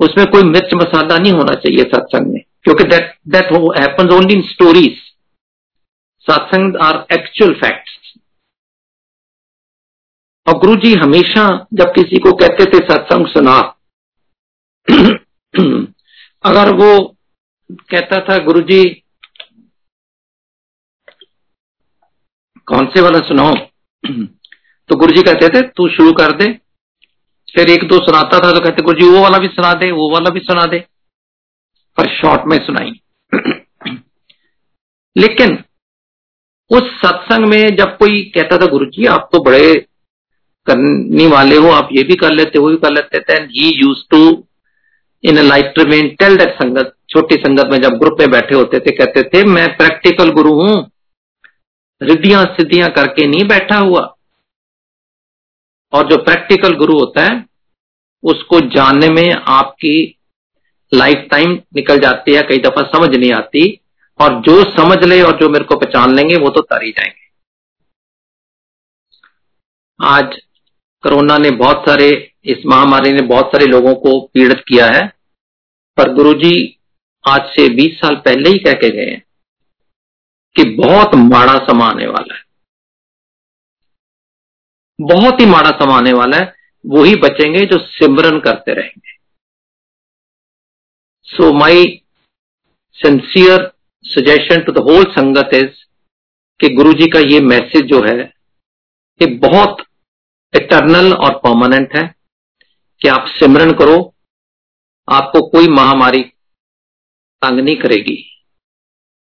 उसमें कोई मिर्च मसाला नहीं होना चाहिए सत्संग में, क्योंकि that that only in stories satsang are actual facts और गुरु जी हमेशा जब किसी को कहते थे सत्संग सुना, अगर वो कहता था गुरु जी कौन से वाला सुनाओ तो गुरु जी कहते थे, तू शुरू कर दे। फिर एक दो सुनाता था तो कहते गुरु जी वो वाला भी सुना दे, वो वाला भी सुना दे। पर शॉर्ट में सुनाई। लेकिन उस सत्संग में जब कोई कहता था गुरु जी आप तो बड़े करने वाले हो, आप ये भी कर लेते, वो भी कर लेते थे ही use to in life remain till that sangat, छोटी संगत में जब ग्रुप में बैठे होते थे, कहते थे, मैं प्रैक्टिकल गुरु हूँ। रिद्धियाँ सिद्धियाँ करके नहीं बैठा हुआ। और जो प्रैक्टिकल गुरु होता है, उसको जानने में आपकी लाइफ टाइम निकल जाती है, कई दफ़ा समझ नहीं आती और जो समझ ले और जो मेरे को पहचान लेंगे, वो तो तर ही जाएँगे। आज कोरोना ने बहुत सारे, इस महामारी ने बहुत सारे लोगों को पीड़ित किया है, पर गुरुजी आज से 20 साल पहले ही कह के गए हैं कि बहुत माड़ा समा आने वाला बहुत ही माड़ा समा आने वाला है वो ही बचेंगे जो सिमरन करते रहेंगे। So my sincere suggestion to the whole sangat is कि गुरु जी का ये मैसेज जो है, ये बहुत इटर्नल और परमानेंट है कि आप सिमरन करो, आपको कोई महामारी तंग नहीं करेगी।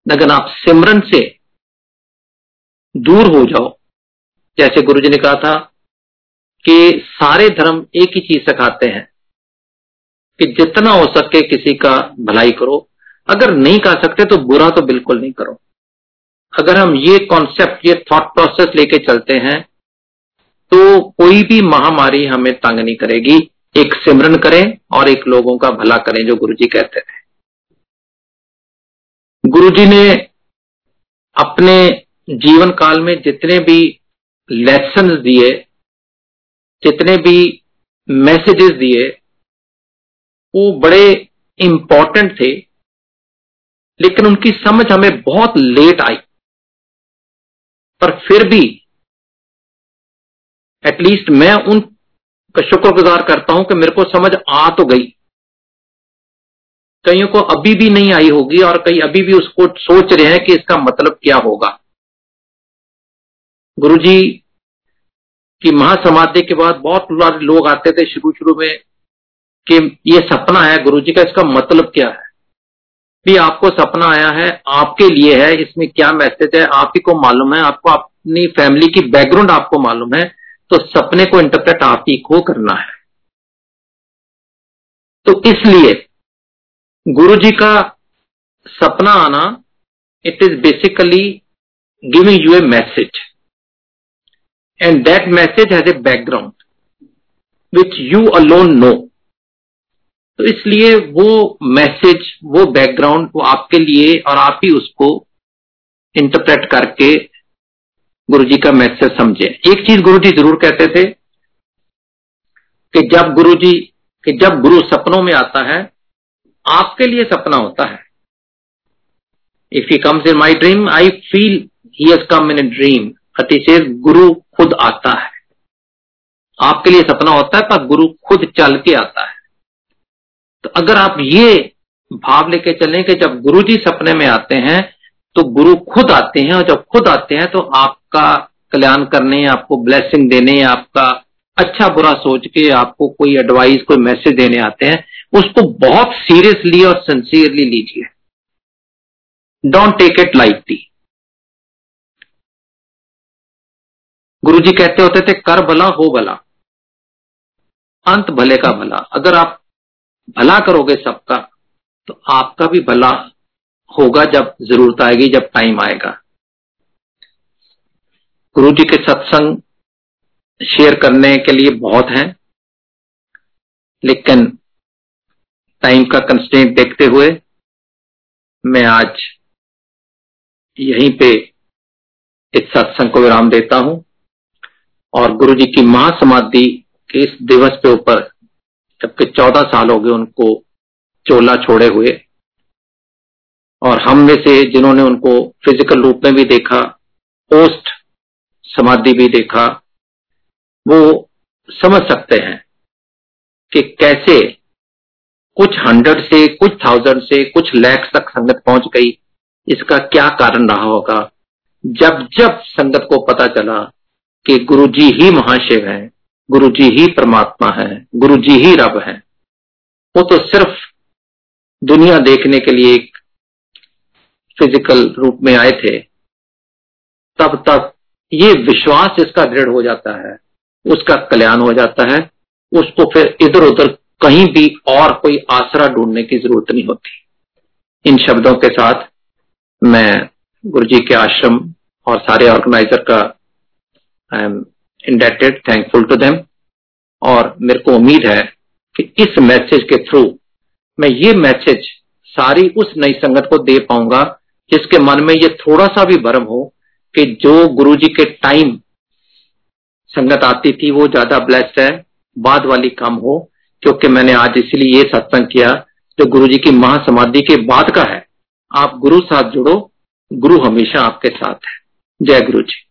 लेकिन आप सिमरन से दूर हो जाओ। जैसे गुरु जी ने कहा था कि सारे धर्म एक ही चीज़ सिखाते हैं कि जितना हो सके किसी का भलाई करो। अगर नहीं कर सकते तो बुरा तो बिल्कुल नहीं करो। अगर हम ये कॉन्सेप्ट ये थॉट प्रोसेस लेके चलते हैं तो कोई भी महामारी हमें तंग नहीं करेगी। एक सिमरन करें और एक लोगों का भला करें, जो गुरु जी कहते थे। गुरु जी ने अपने जीवन काल में जितने भी लेसन दिए, जितने भी मैसेजेस दिए, वो बड़े इंपॉर्टेंट थे, लेकिन उनकी समझ हमें बहुत लेट आई। पर फिर भी एटलीस्ट मैं उन का शुक्रगुजार करता हूँ कि मेरे को समझ आ तो गई। कईयों को अभी भी नहीं आई होगी और कई अभी भी उसको सोच रहे हैं कि इसका मतलब क्या होगा। गुरुजी की महासमाधि के बाद बहुत लोग आते थे शुरू शुरू में कि ये सपना है गुरुजी का, इसका मतलब क्या है? भी आपको सपना आया है, आपके लिए है, इसमें क्या मैसेज है, आप ही को मालूम है, आपको अपनी फैमिली की बैकग्राउंड आपको मालूम है तो सपने को इंटरप्रेट आप ही को करना है। तो इसलिए गुरु जी का सपना आना it is basically giving you a message and that message has a background which you alone know तो इसलिए वो मैसेज वो बैकग्राउंड वो आपके लिए और आप ही उसको इंटरप्रेट करके गुरु जी का मैसेज समझे। एक चीज़ गुरु जी ज़रूर कहते थे कि जब गुरु जी कि जब गुरु सपनों में आता है, आपके लिए सपना होता है। If he comes in my dream I feel he has come in a अतिशय गुरु खुद आता है। आपके लिए सपना होता है, पर गुरु खुद चल के आता है। तो अगर आप ये भाव लेके चलें कि जब गुरु जी सपने में आते हैं तो गुरु खुद आते हैं, और जब खुद आते हैं तो आपका कल्याण करने, आपको ब्लेसिंग देने, आपका अच्छा बुरा सोच के, आपको कोई एडवाइस कोई मैसेज देने आते हैं, उसको बहुत सीरियसली और सिंसियरली लीजिए। डोंट टेक इट लाइटली गुरु जी कहते होते थे, कर भला, हो भला। अंत भले का भला। अगर आप भला करोगे सबका तो आपका भी भला होगा जब ज़रूरत आएगी, जब टाइम आएगा. गुरु जी के सत्संग शेयर करने के लिए बहुत हैं, लेकिन टाइम का कंस्टेंट देखते हुए मैं आज यहीं पे इस सत्संग को विराम देता हूँ। और गुरु जी की महासमाधि के इस दिवस के ऊपर, जबकि चौदह साल हो गए उनको चोला छोड़े हुए, और हम में से जिन्होंने उनको फ़िज़िकल रूप में भी देखा पोस्ट समाधि भी देखा, वो समझ सकते हैं कि कैसे कुछ हंड्रेड से, कुछ थाउज़ेंड से, कुछ लैक्स तक संगत पहुँच गई, इसका क्या कारण रहा होगा? जब जब संगत को पता चला कि गुरु जी ही महाशिव है गुरु जी ही परमात्मा है गुरु जी ही रब है। वो तो सिर्फ़ दुनिया देखने के लिए एक फ़िज़िकल रूप में आए थे। तब तक ये विश्वास इसका दृढ़ हो जाता है, उसका कल्याण हो जाता है, उसको फिर इधर उधर कहीं भी और कोई आसरा ढूँढने की ज़रूरत नहीं होती। इन शब्दों के साथ मैं गुरु जी के आश्रम और सारे ऑर्गेनाइजर का I am indebted thankful to them और मेरे को उम्मीद है कि इस मैसेज के थ्रू मैं ये मैसेज सारी उस नई संगत को दे पाऊँगा, जिसके मन में ये थोड़ा सा भी भरम हो कि जो गुरु जी के टाइम संगत आती थी, वो ज़्यादा ब्लेस्ड है, बाद वाली कम हो, क्योंकि मैंने आज इसलिए ये सत्संग किया, जो गुरु जी की महासमाधि के बाद का है। आप गुरु साथ जुड़ो, गुरु हमेशा आपके साथ है। जय गुरु जी